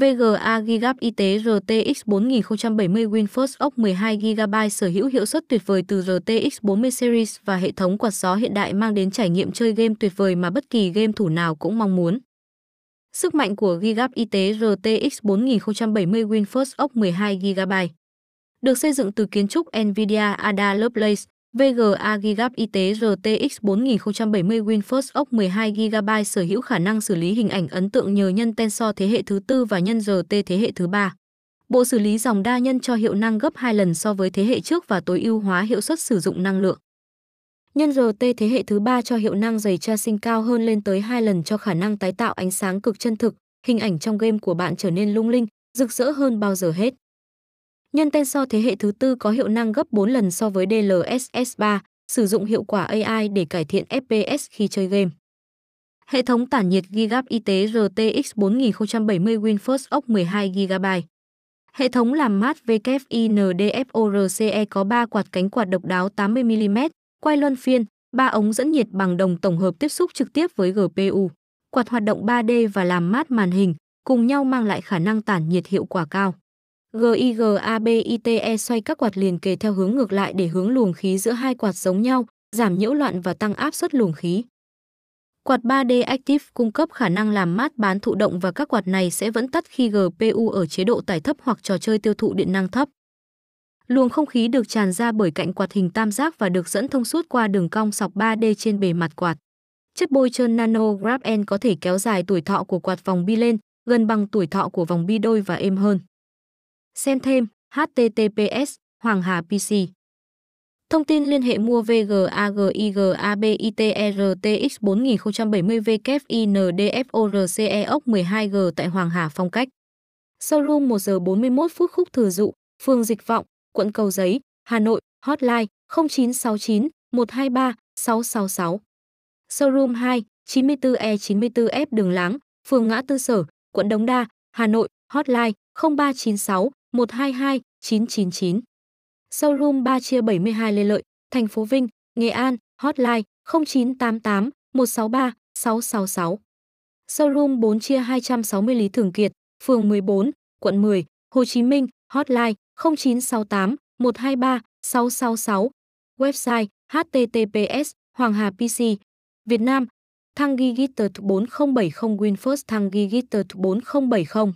VGA Gigap Y tế RTX 4070 WinFirst ốc 12GB sở hữu hiệu suất tuyệt vời từ RTX 40 series và hệ thống quạt gió hiện đại mang đến trải nghiệm chơi game tuyệt vời mà bất kỳ game thủ nào cũng mong muốn. Sức mạnh của Gigap Y tế RTX 4070 WinFirst ốc 12GB được xây dựng từ kiến trúc NVIDIA Ada Lovelace VGA Gigap Y tế RTX 4070 WinFirst ốc 12GB sở hữu khả năng xử lý hình ảnh ấn tượng nhờ nhân Tensor thế hệ thứ tư và nhân RT thế hệ thứ ba. Bộ xử lý dòng đa nhân cho hiệu năng gấp 2 lần so với thế hệ trước và tối ưu hóa hiệu suất sử dụng năng lượng. Nhân RT thế hệ thứ ba cho hiệu năng dày tracing cao hơn lên tới 2 lần cho khả năng tái tạo ánh sáng cực chân thực, hình ảnh trong game của bạn trở nên lung linh, rực rỡ hơn bao giờ hết. Nhân tên so thế hệ thứ tư có hiệu năng gấp 4 lần so với DLSS 3, sử dụng hiệu quả AI để cải thiện FPS khi chơi game. Hệ thống tản nhiệt Gigap y tế RTX 4070 WinFirst ốc 12GB. Hệ thống làm mát WINDFORCE có 3 quạt cánh quạt độc đáo 80mm, quay luân phiên, 3 ống dẫn nhiệt bằng đồng tổng hợp tiếp xúc trực tiếp với GPU, quạt hoạt động 3D và làm mát màn hình, cùng nhau mang lại khả năng tản nhiệt hiệu quả cao. GIGABITE xoay các quạt liền kề theo hướng ngược lại để hướng luồng khí giữa hai quạt giống nhau, giảm nhiễu loạn và tăng áp suất luồng khí. Quạt 3D Active cung cấp khả năng làm mát bán thụ động và các quạt này sẽ vẫn tắt khi GPU ở chế độ tải thấp hoặc trò chơi tiêu thụ điện năng thấp. Luồng không khí được tràn ra bởi cạnh quạt hình tam giác và được dẫn thông suốt qua đường cong sọc 3D trên bề mặt quạt. Chất bôi trơn nano graphene có thể kéo dài tuổi thọ của quạt vòng bi lên, gần bằng tuổi thọ của vòng bi đôi và êm hơn. Xem thêm https Hoàng Hà PC. Thông tin liên hệ mua VGAGIGABITERTX 4070 WINDFORCE 12G tại Hoàng Hà Phong Cách. Showroom 1 giờ 41 phút khúc thừa dụ, phường Dịch Vọng, quận Cầu Giấy, Hà Nội, hotline 0969 123 666. Showroom 2, 94E94F Đường Láng, phường Ngã Tư Sở, quận Đống Đa, Hà Nội, hotline 0396 122 999. Showroom 3 chia 72 Lê Lợi, thành phố Vinh, Nghệ An, hotline 0988 163 666. Showroom 4 chia 260 Lý Thường Kiệt, phường 14, quận 10, Hồ Chí Minh, hotline 0968 123 666. Website https Hoàng Hà PC Việt Nam Thăng Gigabyte 4070 WinFirst Thăng Gigabyte 4070